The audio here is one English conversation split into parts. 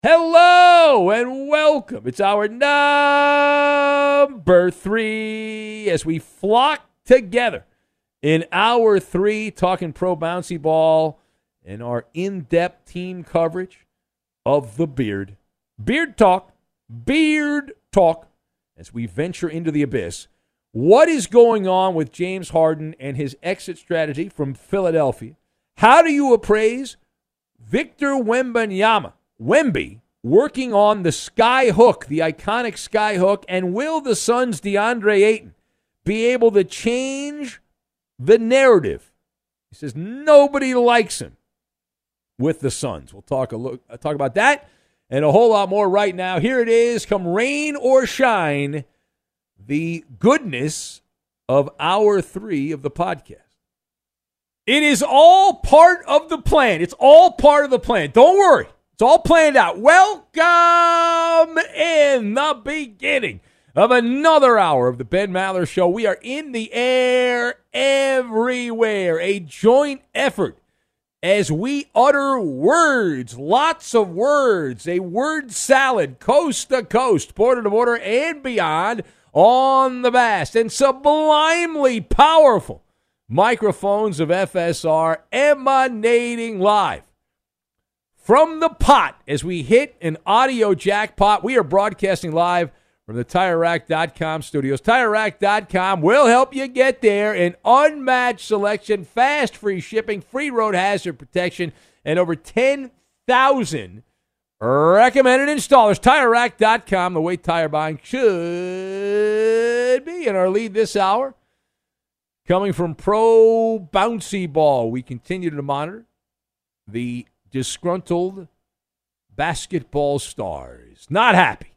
Hello and welcome. It's hour number three as we flock together in hour three, talking pro bouncy ball and our in depth team coverage of the beard. Beard talk, beard talk as we venture into the abyss. What is going on with James Harden and his exit strategy from Philadelphia? How do you appraise Victor Wembanyama? Wemby working on the sky hook, the iconic sky hook, and will the Suns' DeAndre Ayton be able to change the narrative? He says nobody likes him with the Suns. We'll talk a look, uh, talk about that and a whole lot more right now. Here it is, come rain or shine, the goodness of hour three of the podcast. It is all part of the plan. It's all part of the plan. Don't worry. It's all planned out. Welcome in the beginning of another hour of the Ben Maller Show. We are in the air everywhere. A joint effort as we utter words, lots of words, a word salad, coast to coast, border to border, and beyond on the vast and sublimely powerful microphones of FSR emanating live from the pot as we hit an audio jackpot. We are broadcasting live from the TireRack.com studios. TireRack.com will help you get there. An unmatched selection, fast free shipping, free road hazard protection, and over 10,000 recommended installers. TireRack.com, the way tire buying should be. In our lead this hour, coming from Pro Bouncy Ball, we continue to monitor the disgruntled basketball stars. Not happy.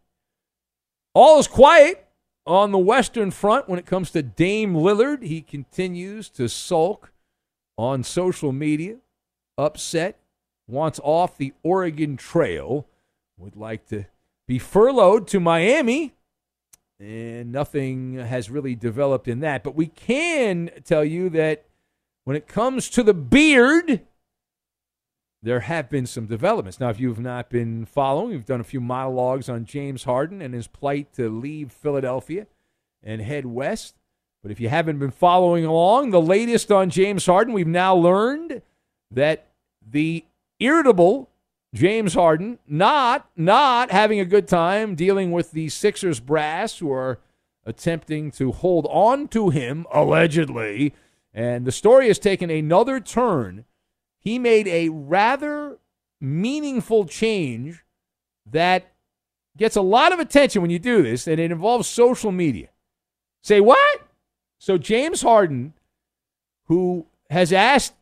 All is quiet on the Western Front when it comes to Dame Lillard. He continues to sulk on social media, upset, wants off the Oregon Trail, would like to be furloughed to Miami, and nothing has really developed in that. But we can tell you that when it comes to the beard, there have been some developments. Now, if you've not been following, we've done a few monologues on James Harden and his plight to leave Philadelphia and head west. But if you haven't been following along, the latest on James Harden, we've now learned that the irritable James Harden not not having a good time dealing with the Sixers brass who are attempting to hold on to him allegedly. And the story has taken another turn he made a rather meaningful change that gets a lot of attention when you do this, and it involves social media. Say what? So James Harden, who has asked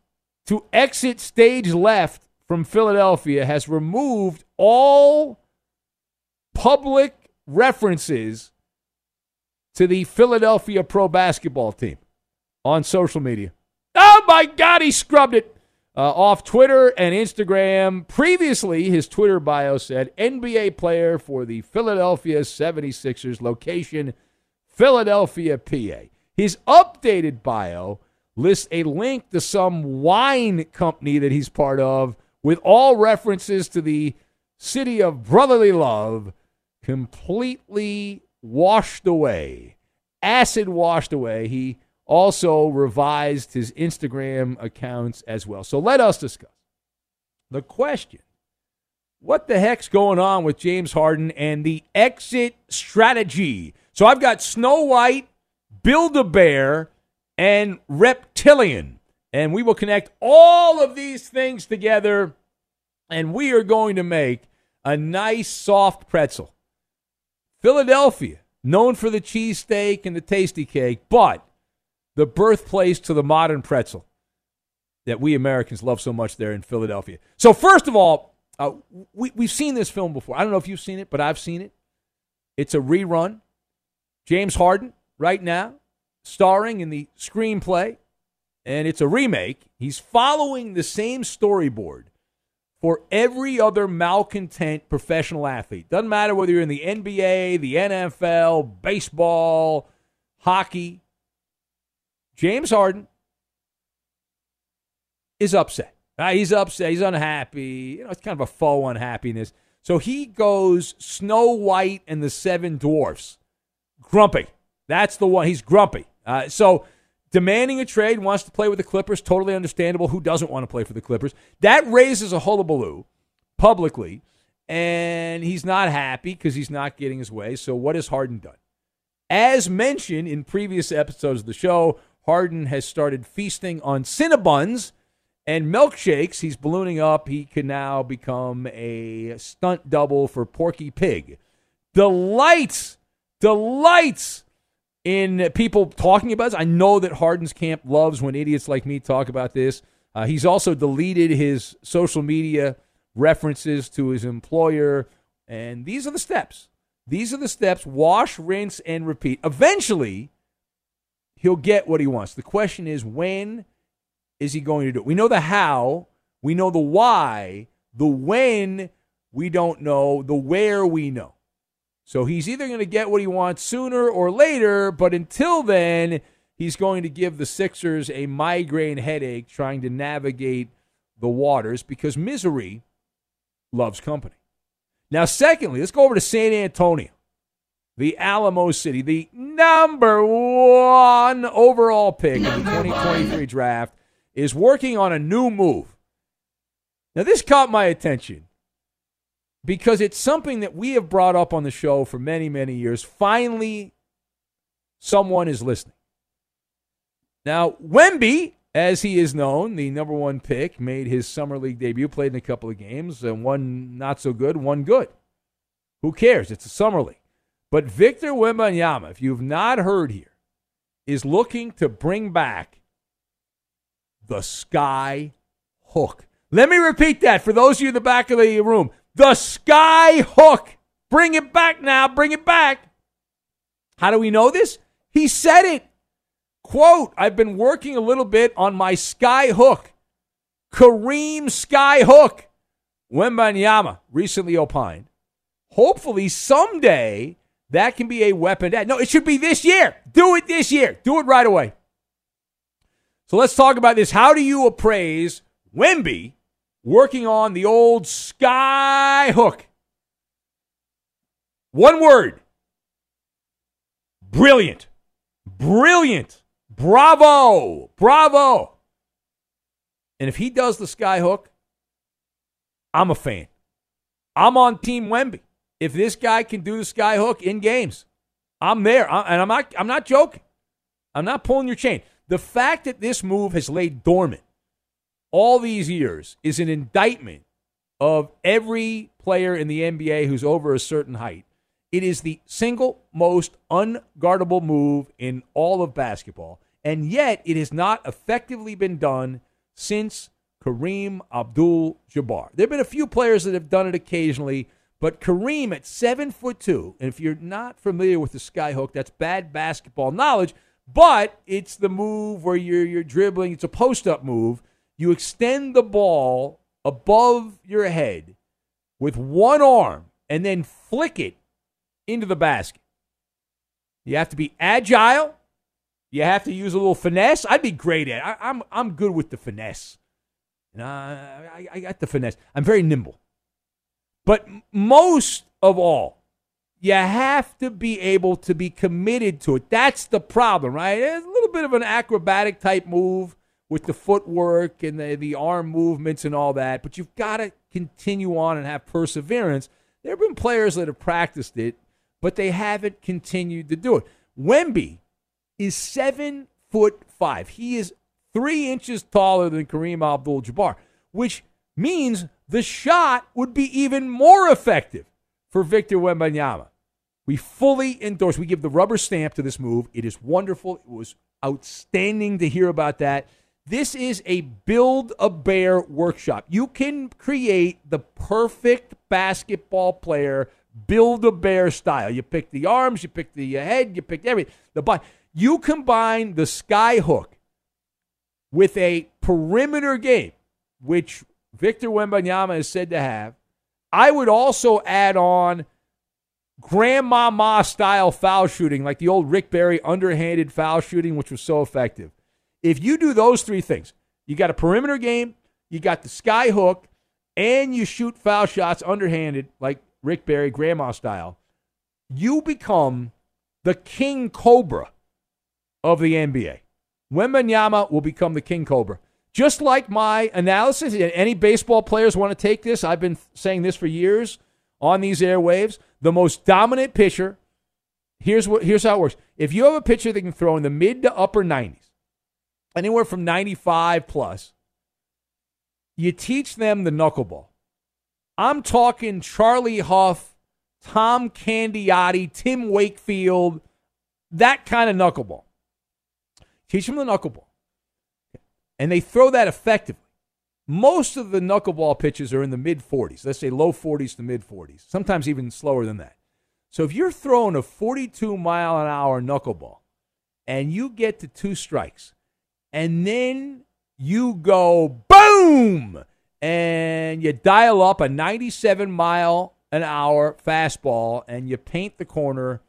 to exit stage left from Philadelphia, has removed all public references to the Philadelphia pro basketball team on social media. Oh my God, he scrubbed it uh, off Twitter and Instagram. Previously, his Twitter bio said NBA player for the Philadelphia 76ers, location Philadelphia, PA. His updated bio lists a link to some wine company that he's part of with all references to the city of brotherly love completely washed away, acid washed away. He also revised his Instagram accounts as well. So let us discuss the question what the heck's going on with James Harden and the exit strategy? So I've got Snow White, Build a Bear, and Reptilian. And we will connect all of these things together, and we are going to make a nice soft pretzel. Philadelphia, known for the cheesesteak and the Tastykake, but the birthplace to the modern pretzel that we Americans love so much there in Philadelphia. So, first of all, uh, we, we've seen this film before. I don't know if you've seen it, but I've seen it. It's a rerun. James Harden, right now, starring in the screenplay, and it's a remake. He's following the same storyboard for every other malcontent professional athlete. Doesn't matter whether you're in the NBA, the NFL, baseball, hockey. James Harden is upset. Uh, he's upset. He's unhappy. You know, it's kind of a faux unhappiness. So he goes Snow White and the Seven Dwarfs. Grumpy. That's the one. He's grumpy. Uh, so demanding a trade, wants to play with the Clippers. Totally understandable. Who doesn't want to play for the Clippers? That raises a hullabaloo publicly, and he's not happy because he's not getting his way. So what has Harden done? As mentioned in previous episodes of the show, Harden has started feasting on Cinnabons and milkshakes. He's ballooning up. He can now become a stunt double for Porky Pig. Delights, delights in people talking about this. I know that Harden's camp loves when idiots like me talk about this. Uh, he's also deleted his social media references to his employer. And these are the steps. These are the steps wash, rinse, and repeat. Eventually, he'll get what he wants. The question is, when is he going to do it? We know the how, we know the why, the when we don't know, the where we know. So he's either going to get what he wants sooner or later, but until then, he's going to give the Sixers a migraine headache trying to navigate the waters because misery loves company. Now, secondly, let's go over to San Antonio, the Alamo City, the number one overall pick in the 2023 draft, is working on a new move. Now, this caught my attention because it's something that we have brought up on the show for many, many years. Finally, someone is listening. Now, Wemby, as he is known, the number one pick, made his summer league debut, played in a couple of games, and one not so good, one good. Who cares? It's a summer league. But Victor Wembanyama, if you've not heard here, is looking to bring back the sky hook. Let me repeat that for those of you in the back of the room. The sky hook. Bring it back now. Bring it back. How do we know this? He said it. Quote, I've been working a little bit on my sky hook. Kareem Sky Hook. Wembanyama recently opined. Hopefully someday that can be a weapon. No, it should be this year. Do it this year. Do it right away. So let's talk about this. How do you appraise Wemby working on the old sky hook. One word brilliant. Brilliant. Bravo. Bravo. And if he does the sky hook, I'm a fan. I'm on Team Wemby. If this guy can do the sky hook in games, I'm there. and I'm not I'm not joking. I'm not pulling your chain. The fact that this move has laid dormant all these years is an indictment of every player in the NBA who's over a certain height. It is the single most unguardable move in all of basketball, and yet it has not effectively been done since Kareem Abdul Jabbar. There have been a few players that have done it occasionally, but Kareem at seven foot two, and if you're not familiar with the skyhook, that's bad basketball knowledge, but it's the move where you're you're dribbling, it's a post up move. You extend the ball above your head with one arm and then flick it into the basket. You have to be agile. You have to use a little finesse. I'd be great at it. I, am I'm, I'm good with the finesse. I, I got the finesse. I'm very nimble. But most of all, you have to be able to be committed to it. That's the problem, right? It's a little bit of an acrobatic type move with the footwork and the, the arm movements and all that, but you've got to continue on and have perseverance. There have been players that have practiced it, but they haven't continued to do it. Wemby is seven foot five. He is three inches taller than Kareem Abdul Jabbar, which means the shot would be even more effective for Victor Wembanyama. We fully endorse, we give the rubber stamp to this move. It is wonderful. It was outstanding to hear about that. This is a build a bear workshop. You can create the perfect basketball player, build a bear style. You pick the arms, you pick the uh, head, you pick everything. The body. You combine the sky hook with a perimeter game, which Victor Wembanyama is said to have. I would also add on grandmama style foul shooting, like the old Rick Barry underhanded foul shooting, which was so effective. If you do those three things, you got a perimeter game, you got the sky hook, and you shoot foul shots underhanded, like Rick Barry, grandma style, you become the king cobra of the NBA. Wembanyama will become the king cobra. Just like my analysis, any baseball players want to take this, I've been saying this for years on these airwaves. The most dominant pitcher, here's what here's how it works. If you have a pitcher that can throw in the mid to upper 90s, anywhere from 95 plus, you teach them the knuckleball. I'm talking Charlie Hough, Tom Candiotti, Tim Wakefield, that kind of knuckleball. Teach them the knuckleball. And they throw that effectively. Most of the knuckleball pitches are in the mid 40s. Let's say low 40s to mid 40s, sometimes even slower than that. So if you're throwing a 42 mile an hour knuckleball and you get to two strikes, and then you go boom and you dial up a 97 mile an hour fastball and you paint the corner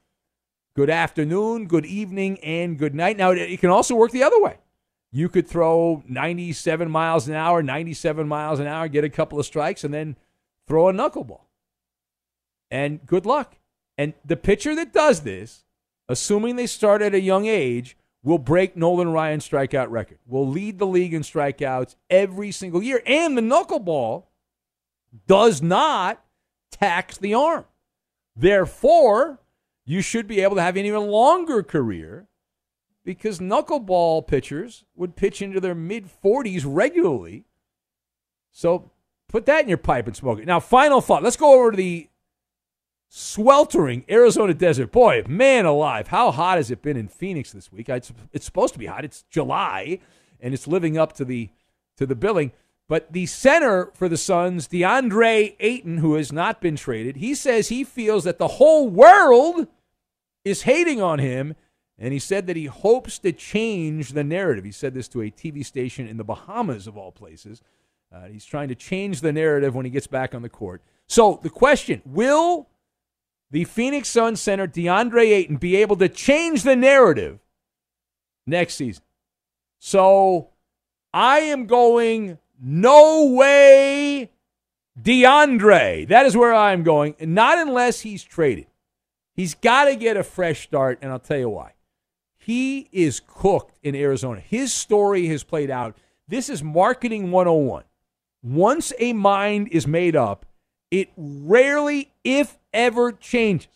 good afternoon, good evening, and good night. Now, it can also work the other way. You could throw 97 miles an hour, 97 miles an hour, get a couple of strikes, and then throw a knuckleball. And good luck. And the pitcher that does this, assuming they start at a young age, will break Nolan Ryan's strikeout record, will lead the league in strikeouts every single year. And the knuckleball does not tax the arm. Therefore, you should be able to have an even longer career because knuckleball pitchers would pitch into their mid 40s regularly. So put that in your pipe and smoke it. Now, final thought. Let's go over to the sweltering Arizona desert. Boy, man alive, how hot has it been in Phoenix this week? It's, it's supposed to be hot. It's July, and it's living up to the to the billing. But the center for the Suns, DeAndre Ayton, who has not been traded, he says he feels that the whole world is hating on him. And he said that he hopes to change the narrative. He said this to a TV station in the Bahamas, of all places. Uh, he's trying to change the narrative when he gets back on the court. So the question will the Phoenix Suns center DeAndre Ayton be able to change the narrative next season? So I am going no way DeAndre. That is where I'm going. Not unless he's traded. He's got to get a fresh start, and I'll tell you why. He is cooked in Arizona. His story has played out. This is marketing 101. Once a mind is made up, it rarely, if ever, changes.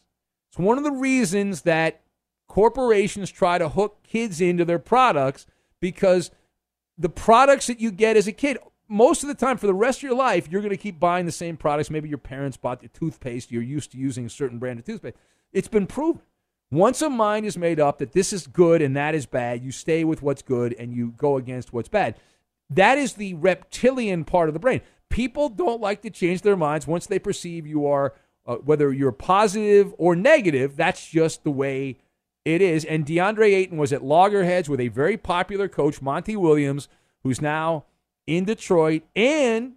It's one of the reasons that corporations try to hook kids into their products because the products that you get as a kid, most of the time for the rest of your life, you're going to keep buying the same products. Maybe your parents bought the toothpaste. You're used to using a certain brand of toothpaste. It's been proven. Once a mind is made up that this is good and that is bad, you stay with what's good and you go against what's bad. That is the reptilian part of the brain. People don't like to change their minds once they perceive you are, uh, whether you're positive or negative, that's just the way it is. And DeAndre Ayton was at Loggerheads with a very popular coach, Monty Williams, who's now in Detroit. And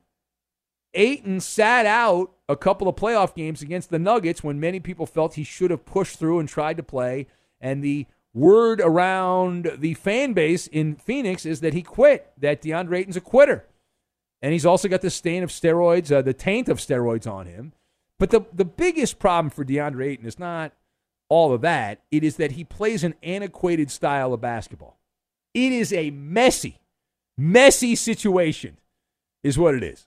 Ayton sat out a couple of playoff games against the Nuggets when many people felt he should have pushed through and tried to play. And the word around the fan base in Phoenix is that he quit, that DeAndre Ayton's a quitter. And he's also got the stain of steroids, uh, the taint of steroids on him. But the, the biggest problem for DeAndre Ayton is not all of that. It is that he plays an antiquated style of basketball. It is a messy, messy situation, is what it is.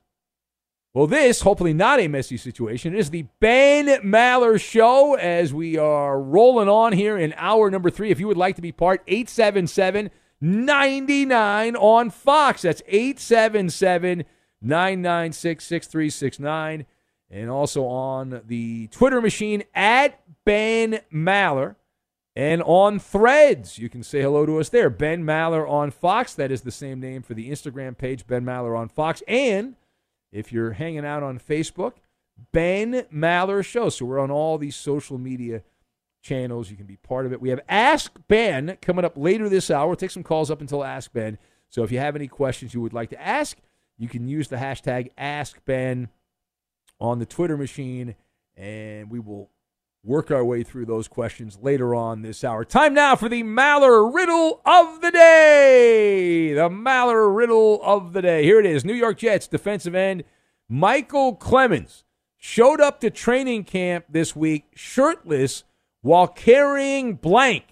Well, this, hopefully not a messy situation, is the Ben Maller Show as we are rolling on here in hour number three. If you would like to be part, 877 99 on Fox. That's 877 996 6369. And also on the Twitter machine at Ben Maller. And on threads, you can say hello to us there. Ben Maller on Fox. That is the same name for the Instagram page, Ben Maller on Fox. And if you're hanging out on Facebook, Ben Maller Show. So we're on all these social media channels. You can be part of it. We have Ask Ben coming up later this hour. We'll take some calls up until Ask Ben. So if you have any questions you would like to ask, you can use the hashtag Ask Ben on the Twitter machine, and we will work our way through those questions later on this hour. Time now for the Maller Riddle of the Day. The Maller Riddle of the Day. Here it is New York Jets defensive end Micheal Clemons showed up to training camp this week shirtless while carrying blank.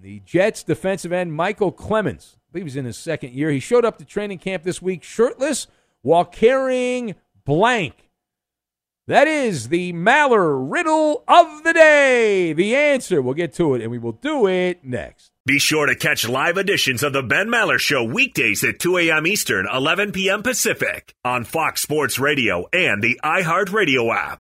The Jets defensive end Micheal Clemons, I believe he's in his second year. He showed up to training camp this week shirtless while carrying blank. That is the Maller riddle of the day. The answer. We'll get to it and we will do it next. Be sure to catch live editions of the Ben Maller Show weekdays at 2 a.m. Eastern, 11 p.m. Pacific on Fox Sports Radio and the iHeartRadio app.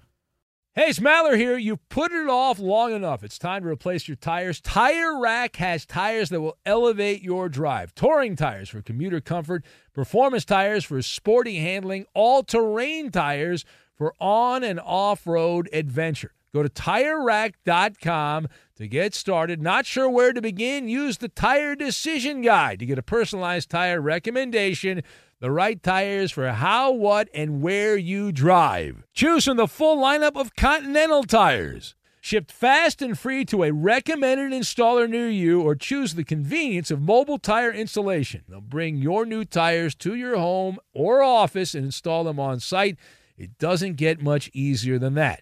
Hey, it's Maller here. You've put it off long enough. It's time to replace your tires. Tire Rack has tires that will elevate your drive. Touring tires for commuter comfort, performance tires for sporty handling, all terrain tires for on and off road adventure. Go to tirerack.com to get started. Not sure where to begin? Use the Tire Decision Guide to get a personalized tire recommendation the right tires for how, what, and where you drive. Choose from the full lineup of Continental tires. Shipped fast and free to a recommended installer near you, or choose the convenience of mobile tire installation. They'll bring your new tires to your home or office and install them on site. It doesn't get much easier than that.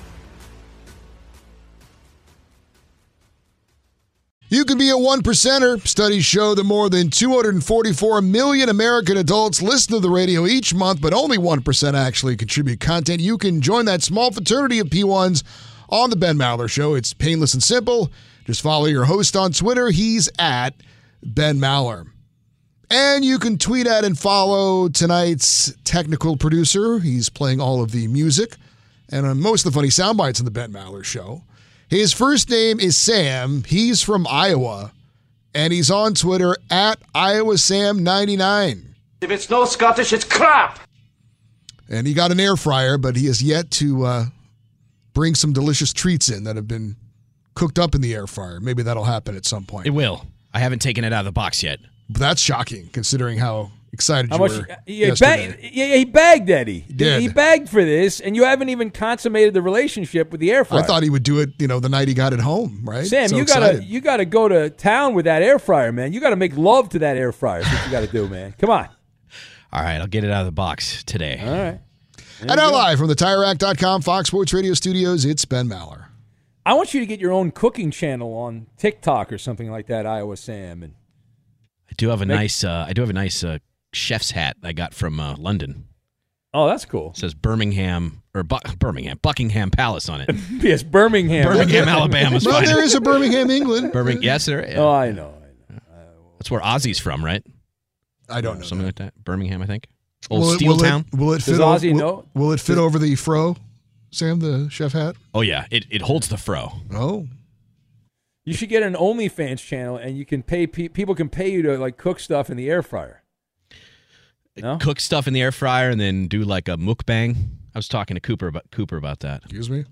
You can be a one percenter. Studies show that more than 244 million American adults listen to the radio each month, but only 1% actually contribute content. You can join that small fraternity of P1s on The Ben Maller Show. It's painless and simple. Just follow your host on Twitter. He's at Ben Maller. And you can tweet at and follow tonight's technical producer. He's playing all of the music and on most of the funny sound bites on The Ben Maller Show. His first name is Sam. He's from Iowa, and he's on Twitter at IowaSam99. If it's no Scottish, it's crap. And he got an air fryer, but he has yet to uh, bring some delicious treats in that have been cooked up in the air fryer. Maybe that'll happen at some point. It will. I haven't taken it out of the box yet. But that's shocking, considering how excited How you much? were Yeah, yesterday. bag, yeah, he bagged Eddie. He did. He bagged for this, and you haven't even consummated the relationship with the air fryer. I thought he would do it, you know, the night he got it home, right? Sam, So you gotta you gotta go to town with that air fryer, man. You gotta make love to that air fryer. That's what you gotta do, man. Come on. All right, I'll get it out of the box today. All right. And now live from the TireRack.com Fox Sports Radio studios, it's Ben Maller. I want you to get your own cooking channel on TikTok or something like that, Iowa Sam. And I do have a Make- nice. Uh, I do have a nice uh, chef's hat I got from uh, London. oh, that's cool. It says Birmingham or Bu- Birmingham, Buckingham Palace on it. yes, Birmingham. Birmingham, Alabama's Well, fine. there is a Birmingham, England. Birmingham, yes, there. is. Oh, I know. I know. That's where Ozzy's from, right? I don't know. Something that. like that. Birmingham, I think. Old Will it, Steel will, Town. it, will it fit? Does Ozzy will, know? will it fit over the fro, Sam, the chef hat? Oh yeah, it, it holds the fro. Oh, You should get an OnlyFans channel, and you can pay pe- people can pay you to like cook stuff in the air fryer. No? Cook stuff in the air fryer and then do like a mukbang. I was talking to Cooper about Cooper about that. excuse me.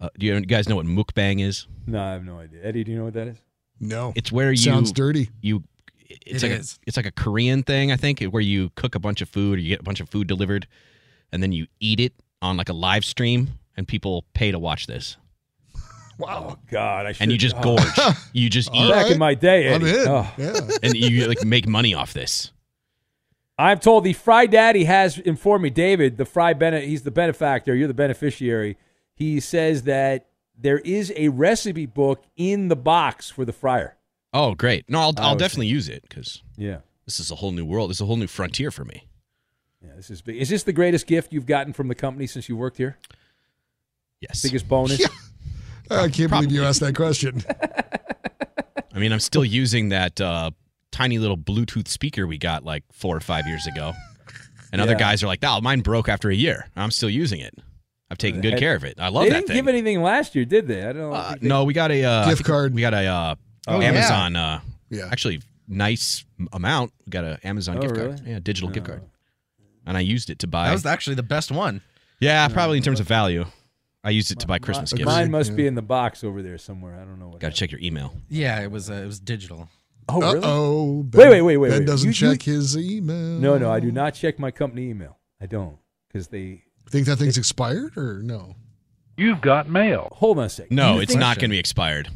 Uh, do you, you guys know what mukbang is? No, I have no idea. Eddie, do you know what that is? No, It's where you sounds dirty. you it's It like is. A, it's like a Korean thing, I think, where you cook a bunch of food or you get a bunch of food delivered and then you eat it on like a live stream and people pay to watch this. Oh God, I should. And you just oh. gorge. you just All eat Back right. in my day, I'm Eddie. in. Oh. Yeah. and you like make money off this. I'm told the Fry Daddy has informed me, David, the Fry Bene, he's the benefactor. You're the beneficiary. He says that there is a recipe book in the box for the fryer. Oh, great. No, I'll I I'll was- definitely use it cuz Yeah. this is a whole new world. This is a whole new frontier for me. Yeah, this is big. Is this the greatest gift you've gotten from the company since you worked here? Yes. Biggest bonus? Yeah. I can't believe you asked that question. I mean, I'm still using that uh, tiny little Bluetooth speaker we got like 4 or 5 years ago. And other guys are like, "Oh, mine broke after a year. I'm still using it. I've taken good care of it. I love that. they that didn't thing." give anything last year, did they? I don't know. Uh, no, we got a uh, Gift card. We got a uh, Oh, yeah. Amazon. Uh, Yeah. actually, nice amount. We got an Amazon Oh, gift card. Yeah, digital gift card. And I used it to buy. That was actually the best one. yeah, probably in terms of value. I used it to buy Christmas Mine- gifts. Mine must be in the box over there somewhere. I don't know. Got to check your email. Yeah, it was uh, it was digital. Oh, Uh really? oh. Wait, wait, wait, wait, Ben wait. doesn't You- you- check his email. No, no, I do not check my company email. I don't because they. Think that thing's expired or no? You've got mail. Hold on a second. No, it's not going to be expired.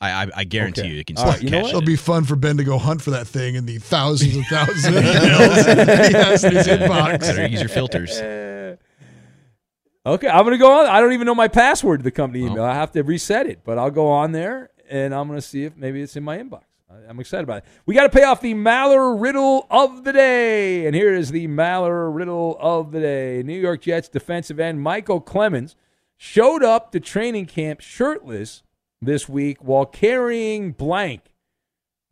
I I, I guarantee Okay. you, it can still right, you know what? It'll be fun for Ben to go hunt for that thing in the thousands and thousands of emails he has in his inbox. Better use your filters. Okay, I'm gonna go on. I don't even know my password to the company Oh. email. I have to reset it, but I'll go on there and I'm gonna see if maybe it's in my inbox. I'm excited about it. We got to pay off the Maller riddle of the day. And here is the Maller riddle of the day. New York Jets defensive end Micheal Clemons showed up to training camp shirtless this week while carrying blank.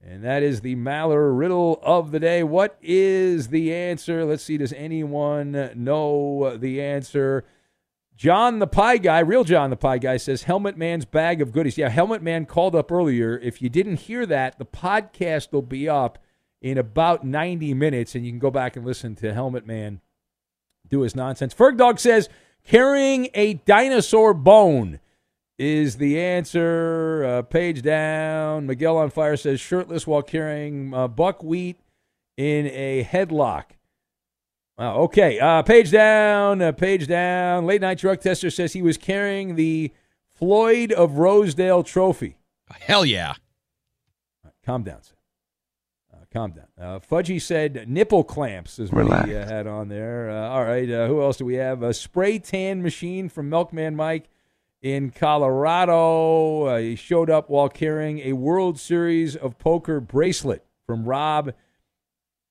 And that is the Maller riddle of the day. What is the answer? Let's see. Does anyone know the answer? John the Pie Guy, real John the Pie Guy, says Helmet Man's bag of goodies. Yeah, Helmet Man called up earlier. If you didn't hear that, the podcast will be up in about 90 minutes, and you can go back and listen to Helmet Man do his nonsense. Ferg Dog says carrying a dinosaur bone is the answer. Uh, page down. Miguel on fire says shirtless while carrying uh, buckwheat in a headlock. Wow. Okay. Uh, page down. Uh, page down. Late night drug tester says he was carrying the Floyd of Rosedale trophy. Hell yeah. Calm down, sir. Uh, calm down. Uh, Fudgy said nipple clamps is what he uh, had on there. Uh, all right. Uh, who else do we have? A spray tan machine from Milkman Mike in Colorado. Uh, he showed up while carrying a World Series of Poker bracelet from Rob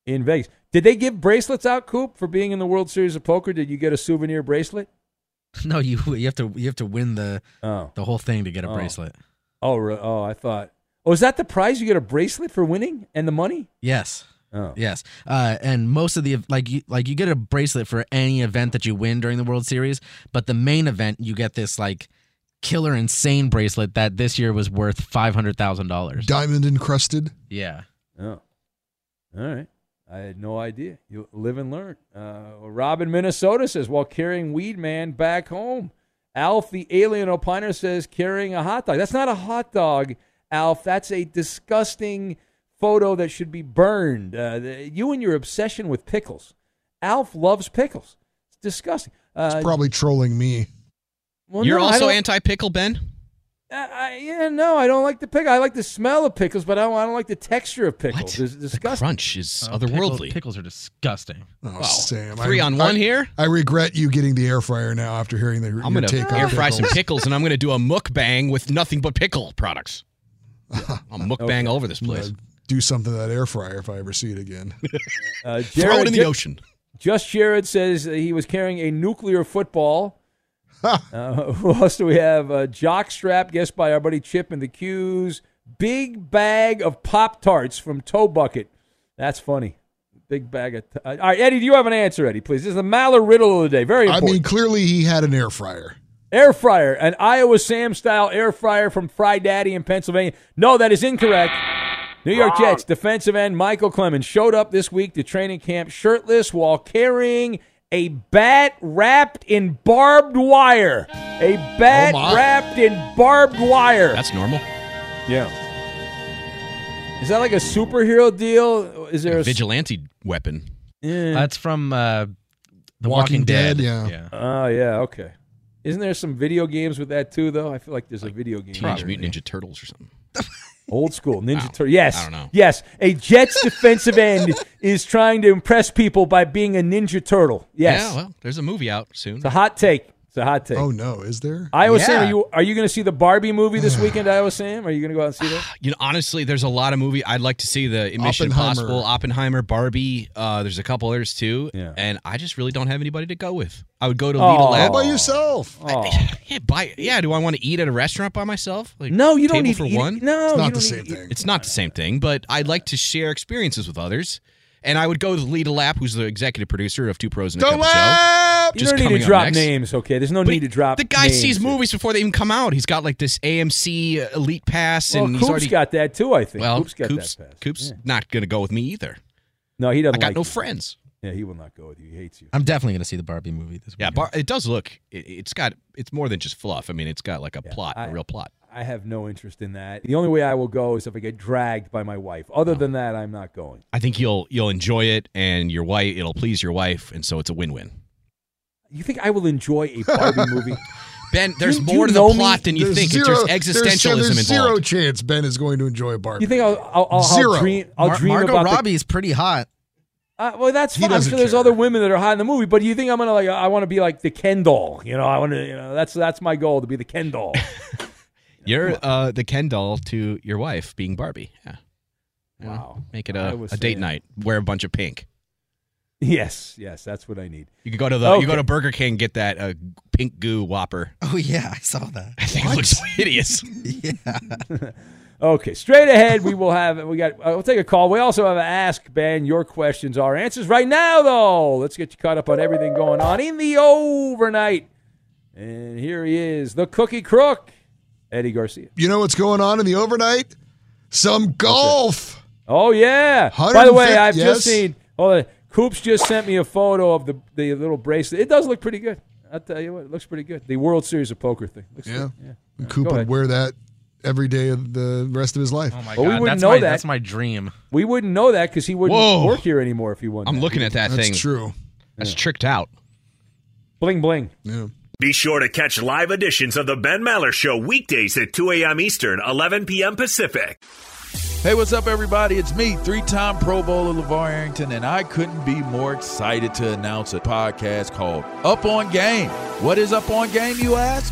in Vegas. Did they give bracelets out, Coop, for being in the World Series of Poker? Did you get a souvenir bracelet? No, you you have to you have to win the Oh. the whole thing to get a Oh. bracelet. Oh, re- oh, I thought. Oh, is that the prize? You get a bracelet for winning and the money? Yes. Oh. Yes, uh, and most of the like you like you get a bracelet for any event that you win during the World Series, but the main event you get this like killer insane bracelet that this year was worth five hundred thousand dollars. Diamond encrusted. Yeah, Oh. All right. I had no idea. You live and learn. Uh, Rob in Minnesota says, while carrying Weed Man back home. Alf, the alien opiner, says, carrying a hot dog. That's not a hot dog, Alf. That's a disgusting photo that should be burned. Uh, the- you and your obsession with pickles. Alf loves pickles. It's disgusting. Uh, It's probably trolling me. well, You're no, also anti pickle, Ben? Uh, I, yeah, no, I don't like the pickle. I like the smell of pickles, but I don't, I don't like the texture of pickles. It's disgusting. Crunch is Uh, otherworldly. Pickles, pickles are disgusting. Oh, Sam. Three I- on one I- here? I regret you getting the air fryer now after hearing the, I'm going to on air fry some pickles. pickles and I'm going to do a mukbang with nothing but pickle products. I'll mukbang all over this place. gonna do something to that air fryer if I ever see it again. Uh, Throw Jared it in the Ju- ocean. Just Jared says he was carrying a nuclear football. uh, who else do we have? Uh, Jockstrap, guessed by our buddy Chip in the Q's. Big bag of Pop Tarts from Toe Bucket. That's funny. Big bag of. T- uh, all right, Eddie, do you have an answer, Eddie? Please. This is the Maller riddle of the day. Very important. I mean, clearly he had an air fryer. Air fryer, an Iowa Sam style air fryer from Fry Daddy in Pennsylvania. No, that is incorrect. New York Jets defensive end Micheal Clemons showed up this week to training camp shirtless while carrying a bat wrapped in barbed wire. A bat Oh, wrapped in barbed wire. That's normal. yeah. Is that like a superhero deal? Is there A a, vigilante weapon. Yeah. That's from uh, the Walking Walking, Dead, Dead. yeah. yeah. Oh yeah, okay. Isn't there some video games with that too, though? I feel like there's a video game. Teenage. Mutant Ninja Turtles or something. Old school Ninja Wow. Turtle. Yes. I don't know. Yes. A Jets defensive end is trying to impress people by being a Ninja Turtle. Yes. Yeah, well, there's a movie out soon. it's a hot take. It's a hot take. Oh no, is there? Iowa Sam, Yeah. are you are you going to see the Barbie movie this weekend, Iowa Sam? Are you going to go out and see that? You know, honestly, there's a lot of movie I'd like to see. The Mission Impossible, Oppenheimer, Barbie. Uh, there's a couple others too, Yeah. and I just really don't have anybody to go with. I would go to. Lita How Lab. about yourself? Oh. Yeah, buy, yeah, do I want to eat at a restaurant by myself? Like, No, you don't table need for eat- one. No, It's not the same thing. It's not the same thing, but I'd like to share experiences with others. And I would go with Lita Lap, who's the executive producer of Two Pros and a The Cup of Joe. lab. You just don't need coming to up drop next. names, okay? There's no But need to drop. The guy names sees here. movies before they even come out. He's got like this AMC uh, Elite Pass, Well, and Coop's he's already got that too. I think. well. Coop's got Coop's, that pass. Coop's Yeah. not going to go with me either. No, he doesn't I got like no you. friends. Yeah, he will not go with you. He hates you. I'm definitely going to see the Barbie movie this Yeah, bar, it does look. It, it's got. It's more than just fluff. I mean, it's got like a plot, I- a real plot. I have no interest in that. The only way I will go is if I get dragged by my wife. Other than that, I'm not going. I think you'll you'll enjoy it, and your wife it'll please your wife, and so it's a win-win. You think I will enjoy a Barbie movie? Ben, there's you more to the know me? plot than you There's think. Zero, there's there's- existentialism there's, zero involved. chance Ben is going to enjoy a Barbie. You think I'll, I'll, I'll, Zero. I'll dream? I'll Mar- dream Margot about the- Robbie's pretty hot. Uh, well, that's fine. I'm doesn't sure there's other women that are hot in the movie, but do you think I'm gonna like? I want to be like the Ken doll. You know, I want to. You know, that's that's my goal to be the Ken doll. You're uh, the Ken doll to your wife being Barbie. Yeah. Wow. Make it I a, was a date saying- night. Wear a bunch of pink. Yes, yes, that's what I need. You can go to the you go to Burger King get that uh, pink goo Whopper. Oh yeah, I saw that. I think it looks hideous. yeah. Okay, straight ahead, we will have we got. Uh, we'll take a call. We also have a ask Ben your questions, our answers right now. Though, let's get you caught up on everything going on in the overnight. And here he is, the Cookie Crook, Eddie Garcia. You know what's going on in the overnight? Some golf. Oh yeah. By the way, I've just seen. Hold on. Coops just sent me a photo of the the little bracelet. It does look pretty good. I'll tell you what, it looks pretty good. The World Series of Poker thing. Looks Yeah. good. yeah. Coop would wear that every day of the rest of his life. Oh my Well, we wouldn't that's know my that. that's my dream. We wouldn't know that because he wouldn't Whoa. work here anymore if he won. I'm that. looking at that That's thing. That's true. That's tricked out. Bling bling. Yeah. Be sure to catch live editions of the Ben Maller Show weekdays at 2 a.m. Eastern, 11 p.m. Pacific. Hey, what's up, everybody? It's me, three time Pro Bowler LaVar Arrington, and I couldn't be more excited to announce a podcast called Up on Game. What is Up on Game, you ask?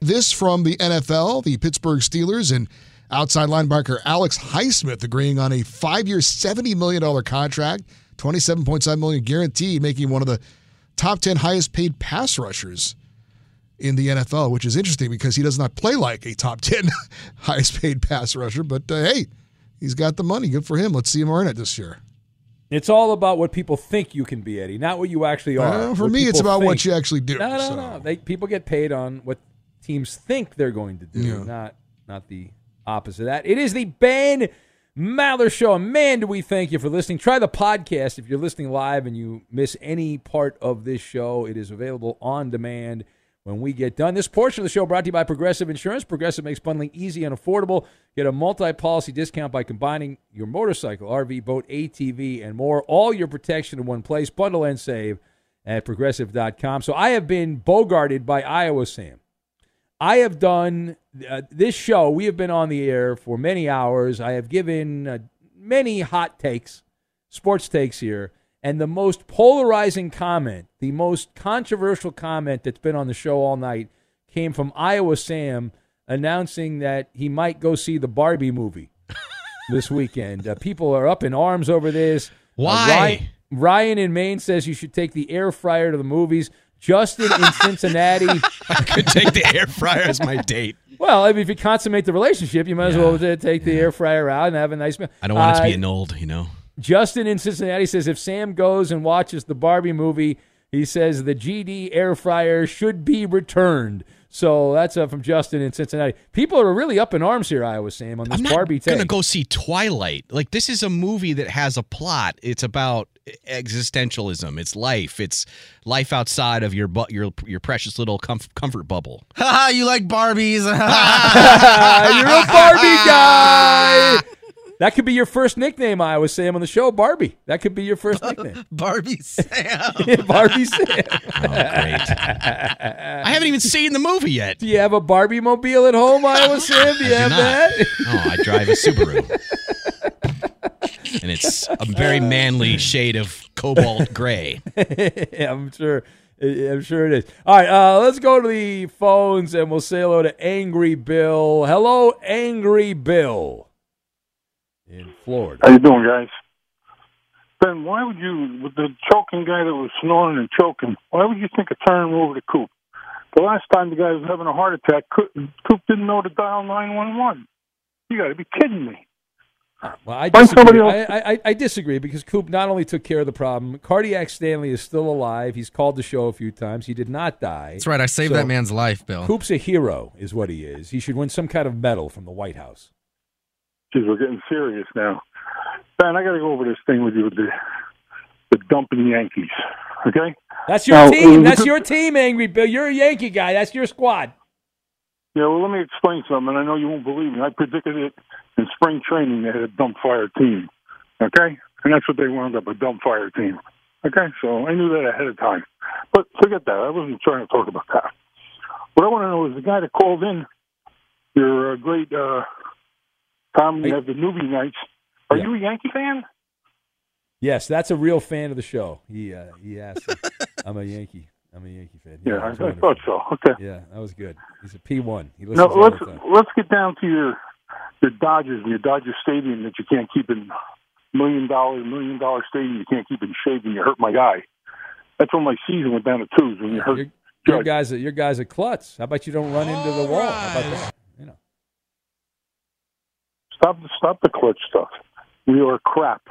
This from the NFL, the Pittsburgh Steelers and outside linebacker Alex Highsmith agreeing on a five-year, $70 million contract, 27.7 million guaranteed, making one of the top 10 highest paid pass rushers in the NFL, which is interesting because he does not play like a top 10 highest paid pass rusher. But uh, hey, he's got the money. Good for him. Let's see him earn it this year. It's all about what people think you can be, Eddie, not what you actually are. Uh, for What me, it's about what you actually do. No, no, so. no. They, people get paid on what teams think they're going to do, Yeah. not not the opposite of that. It is the Ben Maller Show. And Man, do we thank you for listening. Try the podcast if you're listening live and you miss any part of this show. It is available on demand when we get done. This portion of the show brought to you by Progressive Insurance. Progressive makes bundling easy and affordable. Get a multi-policy discount by combining your motorcycle, RV, boat, ATV, and more. All your protection in one place. Bundle and save at progressive.com. So I have been bogarted by Iowa Sam. I have done uh, this show. We have been on the air for many hours. I have given uh, many hot takes, sports takes here. And the most polarizing comment, the most controversial comment that's been on the show all night came from Iowa Sam announcing that he might go see the Barbie movie this weekend. Uh, people are up in arms over this. Uh, Why? Ryan, Ryan in Maine says you should take the air fryer to the movies. Justin in Cincinnati. I could take the air fryer as my date. Well, I mean, if you consummate the relationship, you might as well take the air fryer out and have a nice meal. I don't want it to be Uh, annulled, you know. Justin in Cincinnati says if Sam goes and watches the Barbie movie, he says the GD air fryer should be returned. So that's uh, from Justin in Cincinnati. People are really up in arms here, Iowa Sam, on this I'm not Barbie gonna go see Twilight. Like this is a movie that has a plot. It's about existentialism. It's life. It's life outside of your bu- your your precious little comf- comfort bubble. Haha, you like Barbies. You're a Barbie guy. That could be your first nickname, Iowa Sam, on the show, Barbie. That could be your first nickname. Barbie Sam. Barbie Sam. Oh, great! I haven't even seen the movie yet. Do you have a Barbie mobile at home, Iowa Sam? Do you I have do that? Oh, I drive a Subaru. and it's a very manly shade of cobalt gray. yeah, I'm sure. I'm sure it is. All right, uh, let's go to the phones and we'll say hello to Angry Bill. Hello, Angry Bill in Florida. How you doing, guys? Ben, why would you, with the choking guy that was snoring and choking, why would you think of turning him over to Coop? The last time the guy was having a heart attack, Coop, Coop didn't know to dial 911. You got to be kidding me. Well, I disagree. I, I, I disagree because Coop not only took care of the problem, Cardiac Stanley is still alive. He's called the show a few times. He did not die. That's right. I saved So, that man's life, Bill. Coop's a hero, is what he is. He should win some kind of medal from the White House. Jeez, we're getting serious now. Ben, I got to go over this thing with you with the, the dumping Yankees, okay? That's your Now, team. That's your team, Angry Bill. You're a Yankee guy. That's your squad. Yeah, well, let me explain something. I know you won't believe me. I predicted it in spring training. They had a dump fire team, okay? And that's what they wound up, a dump fire team. Okay, so I knew that ahead of time. But forget that. I wasn't trying to talk about that. What I want to know is the guy that called in, your uh, great uh, Tom, you have the newbie nights. Are you a Yankee fan? Yes, that's a real fan of the show. He uh, he asked. I'm a Yankee. I'm a Yankee fan. Yeah, that I, I thought so. Okay. Yeah, that was good. He's a P1. He listens all let's let's get down to your your Dodgers and your Dodger Stadium that you can't keep in million dollar million dollar stadium you can't keep in shape and you hurt my guy. That's when my season went down to twos when you hurt. Your, your guys, your guys are klutz. How about you don't run into the wall? How about that? You know. Stop stop the clutch stuff. We are crap.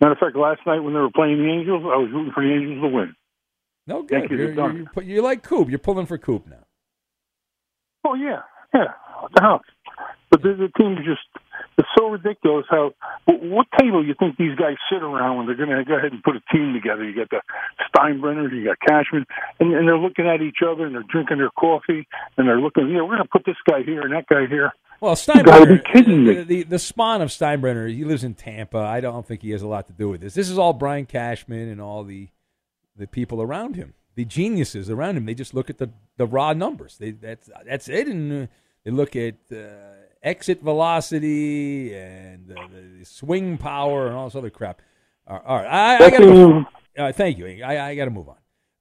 Matter of fact, last night when they were playing the Angels, I was rooting for the Angels to win. No good. Yankees You're, are you're, you're, you're like Coop. You're pulling for Coop now. Oh yeah, yeah. What the hell? The, the team is just it's so ridiculous. How what, table you think these guys sit around when they're going to go ahead and put a team together? You got the Steinbrenner, you got Cashman, and, and they're looking at each other and they're drinking their coffee and they're looking. Yeah, we're going to put this guy here and that guy here. Well, You Steinbrenner, kidding me. the, the, the spawn of Steinbrenner, he lives in Tampa. I don't think he has a lot to do with this. This is all Brian Cashman and all the the people around him. the geniuses around him, they just look at the, the raw numbers. They that's that's it, and uh, they look at uh, exit velocity and uh, the swing power and all this other crap. All right, all right. I, I gotta. Uh, thank you. I, I got to move on.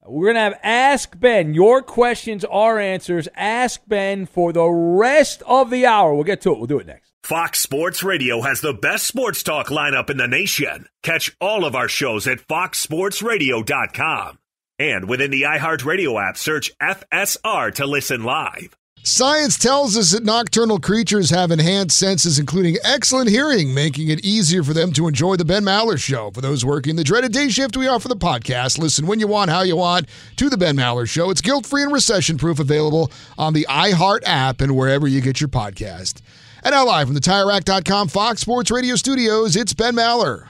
We're gonna have Ask Ben. Your questions are answers. Ask Ben for the rest of the hour. We'll get to it. We'll do it next. Fox Sports Radio has the best sports talk lineup in the nation. Catch all of our shows at foxsportsradio.com. And within the iHeartRadio app, search FSR to listen live. Science tells us that nocturnal creatures have enhanced senses, including excellent hearing, making it easier for them to enjoy the Ben Maller Show. For those working the dreaded day shift, we offer the podcast. Listen when you want, how you want, to the Ben Maller Show. It's guilt free and recession proof, available on the iHeart app and wherever you get your podcast. And now, live from the TireRack.com Fox Sports Radio studios, it's Ben Maller.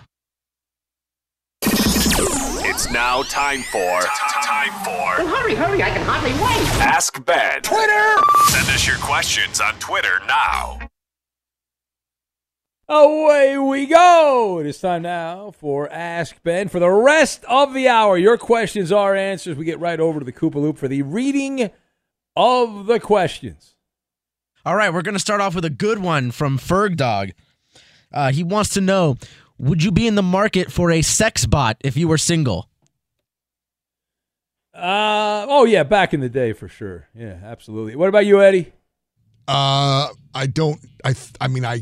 It's now time for time for Well, hurry, hurry! I can hardly wait. Ask Ben. Twitter. Send us your questions on Twitter now. Away we go. It is time now for Ask Ben. For the rest of the hour, your questions are answers. We get right over to the Koopa Loop for the reading of the questions. All right, we're going to start off with a good one from Ferg Dog. Uh, he wants to know Would you be in the market for a sex bot if you were single? Uh, oh, yeah, back in the day for sure. Yeah, absolutely. What about you, Eddie? Uh, I don't. I. I mean, I.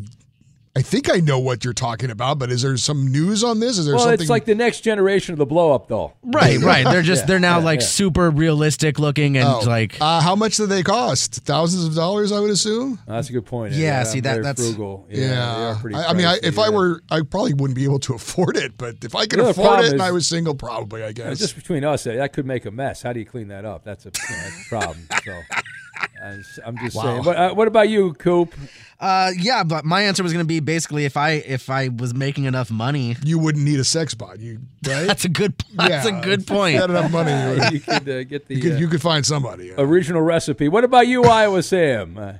I think I know what you're talking about, but is there some news on this? Is there something? Well, something? it's like the next generation of the blow up doll. Right, right. They're just Yeah, they're now yeah, like yeah. super realistic looking and Oh. like Uh, how much do they cost? Thousands of dollars, I would assume. That's a good point. Eddie. Yeah, I'm see, that that's frugal. Yeah, Yeah, they are pretty I, I mean, I, pricey, if I were, I probably wouldn't be able to afford it. But if I could You know, afford problem it and I was single, probably, I guess. just between us, that could make a mess. How do you clean that up? That's a, you know, that's a problem. So, I'm just- I'm just Wow. saying. But uh, what about you, Coop? uh yeah, but my answer was going to be basically if I if I was making enough money. you wouldn't need a sex bot, you right? That's a good that's Yeah, a good if you point. had enough money, you, would- you could uh, get the you could, uh, you could find somebody. original recipe. What about you, Iowa Sam? Uh,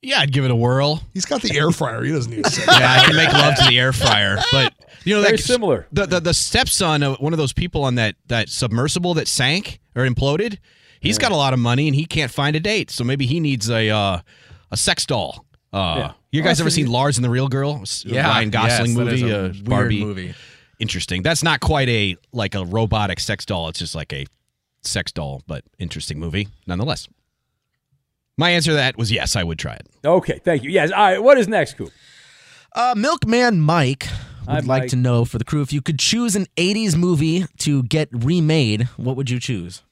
Yeah, I'd give it a whirl. He's got the air fryer. He doesn't need a sex. Yeah, I can make love to the air fryer, but you know very that similar. the, the the stepson of one of those people on that that submersible that sank or imploded. He's got a lot of money and he can't find a date, so maybe he needs a uh, a sex doll. Uh, Yeah. You guys Oh, ever so seen you- Lars and the Real Girl? Yeah, Ryan Gosling yes, that is movie, a uh, weird Barbie movie. Interesting. That's not quite a like a robotic sex doll. It's just like a sex doll, but interesting movie nonetheless. My answer to that was yes, I would try it. Okay, thank you. Yes. All right. What is next, Coop? Uh, Milkman Mike would Hi, like Mike. to know for the crew if you could choose an 80s movie to get remade, what would you choose?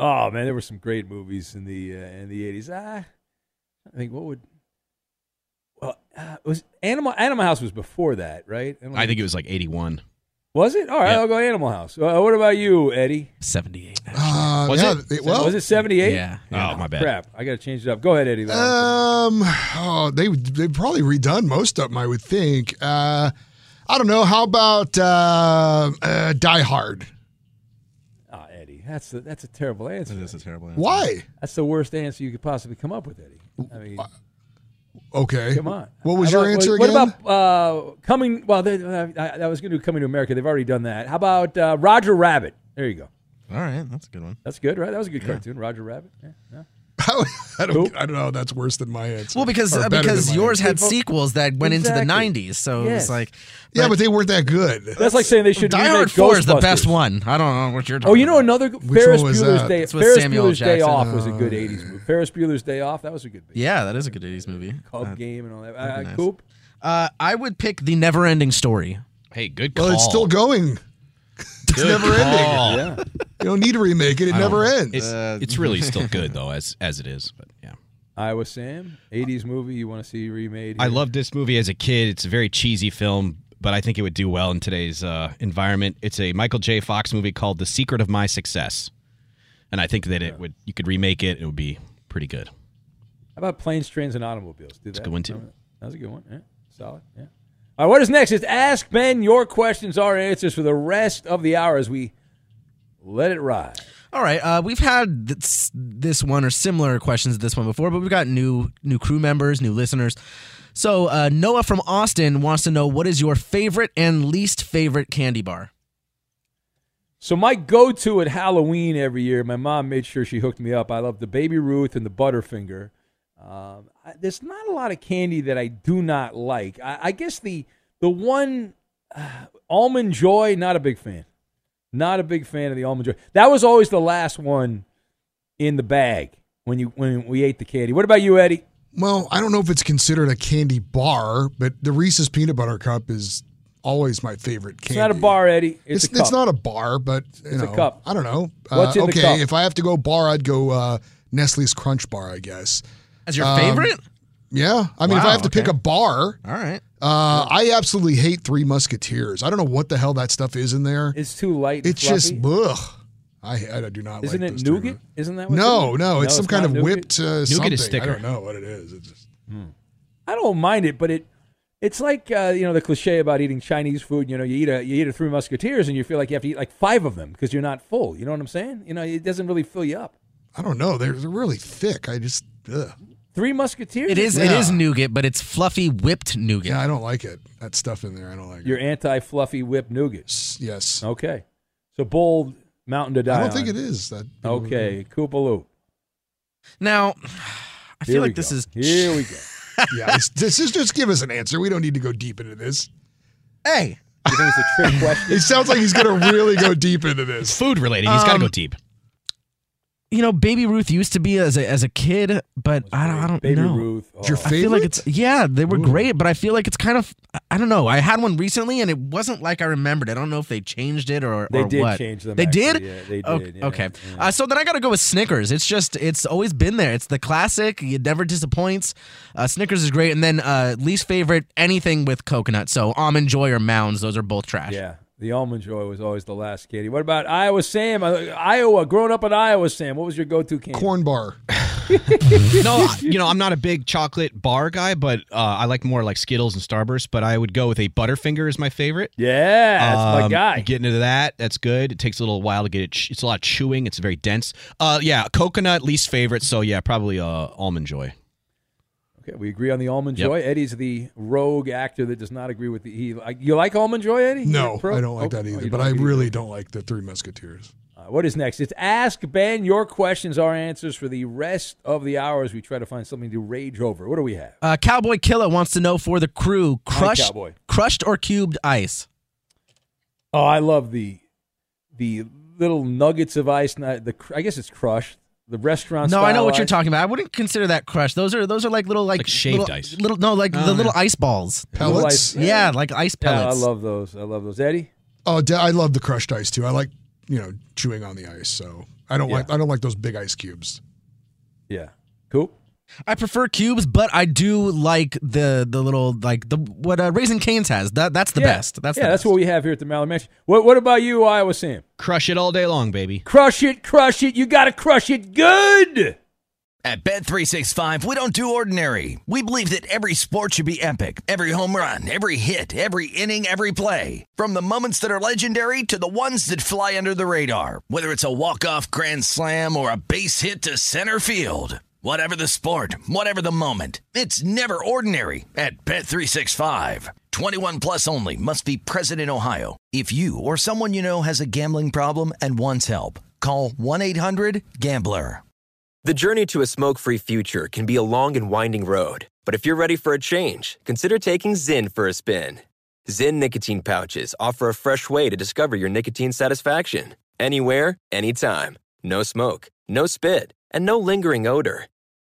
Oh man, there were some great movies in the uh, in the eighties. Ah, I think what would well uh, was Animal Animal House was before that, right? I think it was like 81. was it. All right, Yeah. I'll go Animal House. Uh, what about you, Eddie? 78. Uh, Was yeah, it? they- well, was it seventy eight? Yeah. Oh, my bad. Crap, I got to change it up. Go ahead, Eddie. though. Um, oh, they they probably redone most of them. I would think. Uh, I don't know. How about uh, uh, Die Hard? Eddie, that's a, that's a terrible answer. That is a terrible answer. Why? That's the worst answer you could possibly come up with, Eddie. I mean, Okay. come on. What was your about- answer what, again? What about uh, coming? Well, they, uh, I, I was going to do Coming to America. They've already done that. How about uh, Roger Rabbit? There you go. All right, that's a good one. That's good, right? That was a good cartoon, Roger Rabbit. Yeah, yeah. I don't. I don't know. That's worse than my answer. Well, because uh, because yours answer. had sequels that went into the 90s, so it Yes. was like Yeah, but they weren't that good. That's like saying they should Die remake Hard 4 is the best one. I don't know what you're talking Oh, you know about. another Ferris one was Bueller's that? Day. It's with Ferris Samuel Bueller's Day Off was a good '80s movie. Ferris Bueller's Day Off. That was a good. movie. Yeah, that is a good 80s movie. Cub Uh, Game and all that. that'd Uh, nice. Coop. Uh, I would pick the never ending story. Hey, good call. Well, it's still going. It's Good never ending. Yeah. You don't need to remake it. It never ends. It's, it's really still good though, as as it is. But yeah, Iowa Sam. '80s movie you want to see remade? I here? loved this movie as a kid. It's a very cheesy film, but I think it would do well in today's uh, environment. It's a Michael J. Fox movie called "The Secret of My Success," and I think that it would you could remake it. It would be pretty good. How about planes, trains, and automobiles? Do that. a good one, too. That was a good one. Yeah, solid. Yeah. All right. What is next? Is Ask Ben. Your questions are answers for the rest of the hour as we let it ride. All right, uh, we've had this, this one or similar questions to this one before, but we've got new new crew members, new listeners. So uh, Noah from Austin wants to know what is your favorite and least favorite candy bar? So my go-to at Halloween every year, my mom made sure she hooked me up. I love the Baby Ruth and the Butterfinger. Um, I, there's not a lot of candy that I do not like. I, I guess the the one uh, almond joy, not a big fan. Not a big fan of the almond joy. That was always the last one in the bag when you when we ate the candy. What about you, Eddie? Well, I don't know if it's considered a candy bar, but the Reese's peanut butter cup is always my favorite candy. It's not a bar, Eddie. It's, It's, a cup. it's not a bar, but you It's a cup. I don't know. What's uh, in the okay, cup? if I have to go bar, I'd go uh, Nestle's Crunch Bar, I guess. As your Um, favorite? Yeah, I mean, if I have to pick a bar, All right. uh, I absolutely hate Three Musketeers. I don't know what the hell that stuff is in there. It's too light. and It's just fluffy. ugh. I I do not Isn't like it those Three nougat? Isn't that what No, it is? no, it's some kind of nougat? whipped uh, Nougat something. is I don't know what it is. It's just, I don't mind it, but it it's like uh, you know the cliche about eating Chinese food. You know, you eat a you eat a Three Musketeers and you feel like you have to eat like five of them because you're not full. You know what I'm saying? You know, it doesn't really fill you up. I don't know. They're, they're really thick. I just ugh. Three Musketeers. It is it Yeah. is nougat, but it's fluffy whipped nougat. yeah, I don't like it. That stuff in there, I don't like Your it. anti-fluffy whipped nougat. S- Yes, Okay, so bold mountain to die. I don't think it is that. Okay, Koopaloo. Now, I Here feel we like this is Here we go. yeah, it's- this is just give us an answer. We don't need to go deep into this. Hey, You think it's a trick question? It sounds like he's going to really go deep into this. Food related. He's got to Um, go deep. You know, Baby Ruth used to be as a as a kid, but I don't I don't Baby know. Ruth. It's your Oh. I feel like it's yeah, they were Ooh. great, but I feel like it's kind of I don't know. I had one recently and it wasn't like I remembered. I don't know if they changed it or They or did what. change them, They actually. did. Yeah, they did, yeah, okay. yeah. Uh, so then I got to go with Snickers. It's just it's always been there. It's the classic. It never disappoints. Uh, Snickers is great, and then uh, least favorite anything with coconut. So almond joy or mounds. Those are both trash. Yeah, the almond joy was always the last candy. What about Iowa Sam? Uh, Iowa, growing up in Iowa, Sam, what was your go-to candy? Corn bar. no, you know, I'm not a big chocolate bar guy, but uh, I like more like Skittles and Starburst. But I would go with a Butterfinger as my favorite. Yeah, that's my Um, guy. Getting into that, that's good. It takes a little while to get it. ch- It's a lot of chewing. It's very dense. Uh, yeah, coconut least favorite. So yeah, probably uh, almond joy. Okay, we agree on the almond Yep. joy. Eddie's the rogue actor that does not agree with the. He, you like almond joy, Eddie? No, You're a pro? I don't like Oh, that oh, either. you but don't I really either. don't like the Three Musketeers. Uh, what is next? It's Ask Ben. Your questions, our answers for the rest of the hours. We try to find something to rage over. What do we have? Uh, Cowboy Killer wants to know for the crew: crushed, Cowboy. crushed or cubed ice. Oh, I love the the little nuggets of ice. The I guess it's crushed. The restaurant. No, I know style what you're talking about. I wouldn't consider that crushed. Those are those are like little like, Like shaved little, ice. Little no, like Oh, the little yeah. ice balls. Pellets. ice- Yeah, like ice Yeah, I love those. I love those. Eddie. Oh, de- I love the crushed ice too. I like you know chewing on the ice. So I don't Yeah. like I don't like those big ice cubes. Yeah. Cool. I prefer cubes, but I do like the the little like the what uh, Raising Cane's has. That that's the Yeah. best. That's yeah. the That's best. what we have here at the Mallard Mansion. What What about you, Iowa Sam? Crush it all day long, baby. Crush it, crush it. You got to crush it good. At Bet365, we don't do ordinary. We believe that every sport should be epic. Every home run, every hit, every inning, every play. From the moments that are legendary to the ones that fly under the radar. Whether it's a walk-off grand slam or a base hit to center field. Whatever the sport, whatever the moment. It's never ordinary at Bet365. 21 plus only must be present in Ohio. If you or someone you know has a gambling problem and wants help, call 1-800-GAMBLER. The journey to a smoke free future can be a long and winding road, but if you're ready for a change, consider taking Zyn for a spin. Zyn nicotine pouches offer a fresh way to discover your nicotine satisfaction anywhere, anytime. No smoke, no spit, and no lingering odor.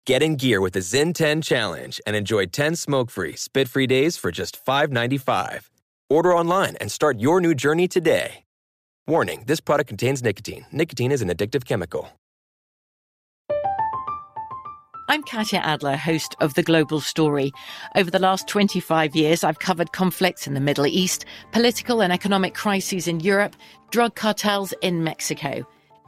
Get in gear with the Zyn 10 Challenge and enjoy 10 smoke free, spit free days for just $5.95. Order online and start your new journey today. Warning this product contains nicotine. Nicotine is an addictive chemical. I'm Katya Adler, host of The Global Story. Over the last 25 years, I've covered conflicts in the Middle East, political and economic crises in Europe, drug cartels in Mexico.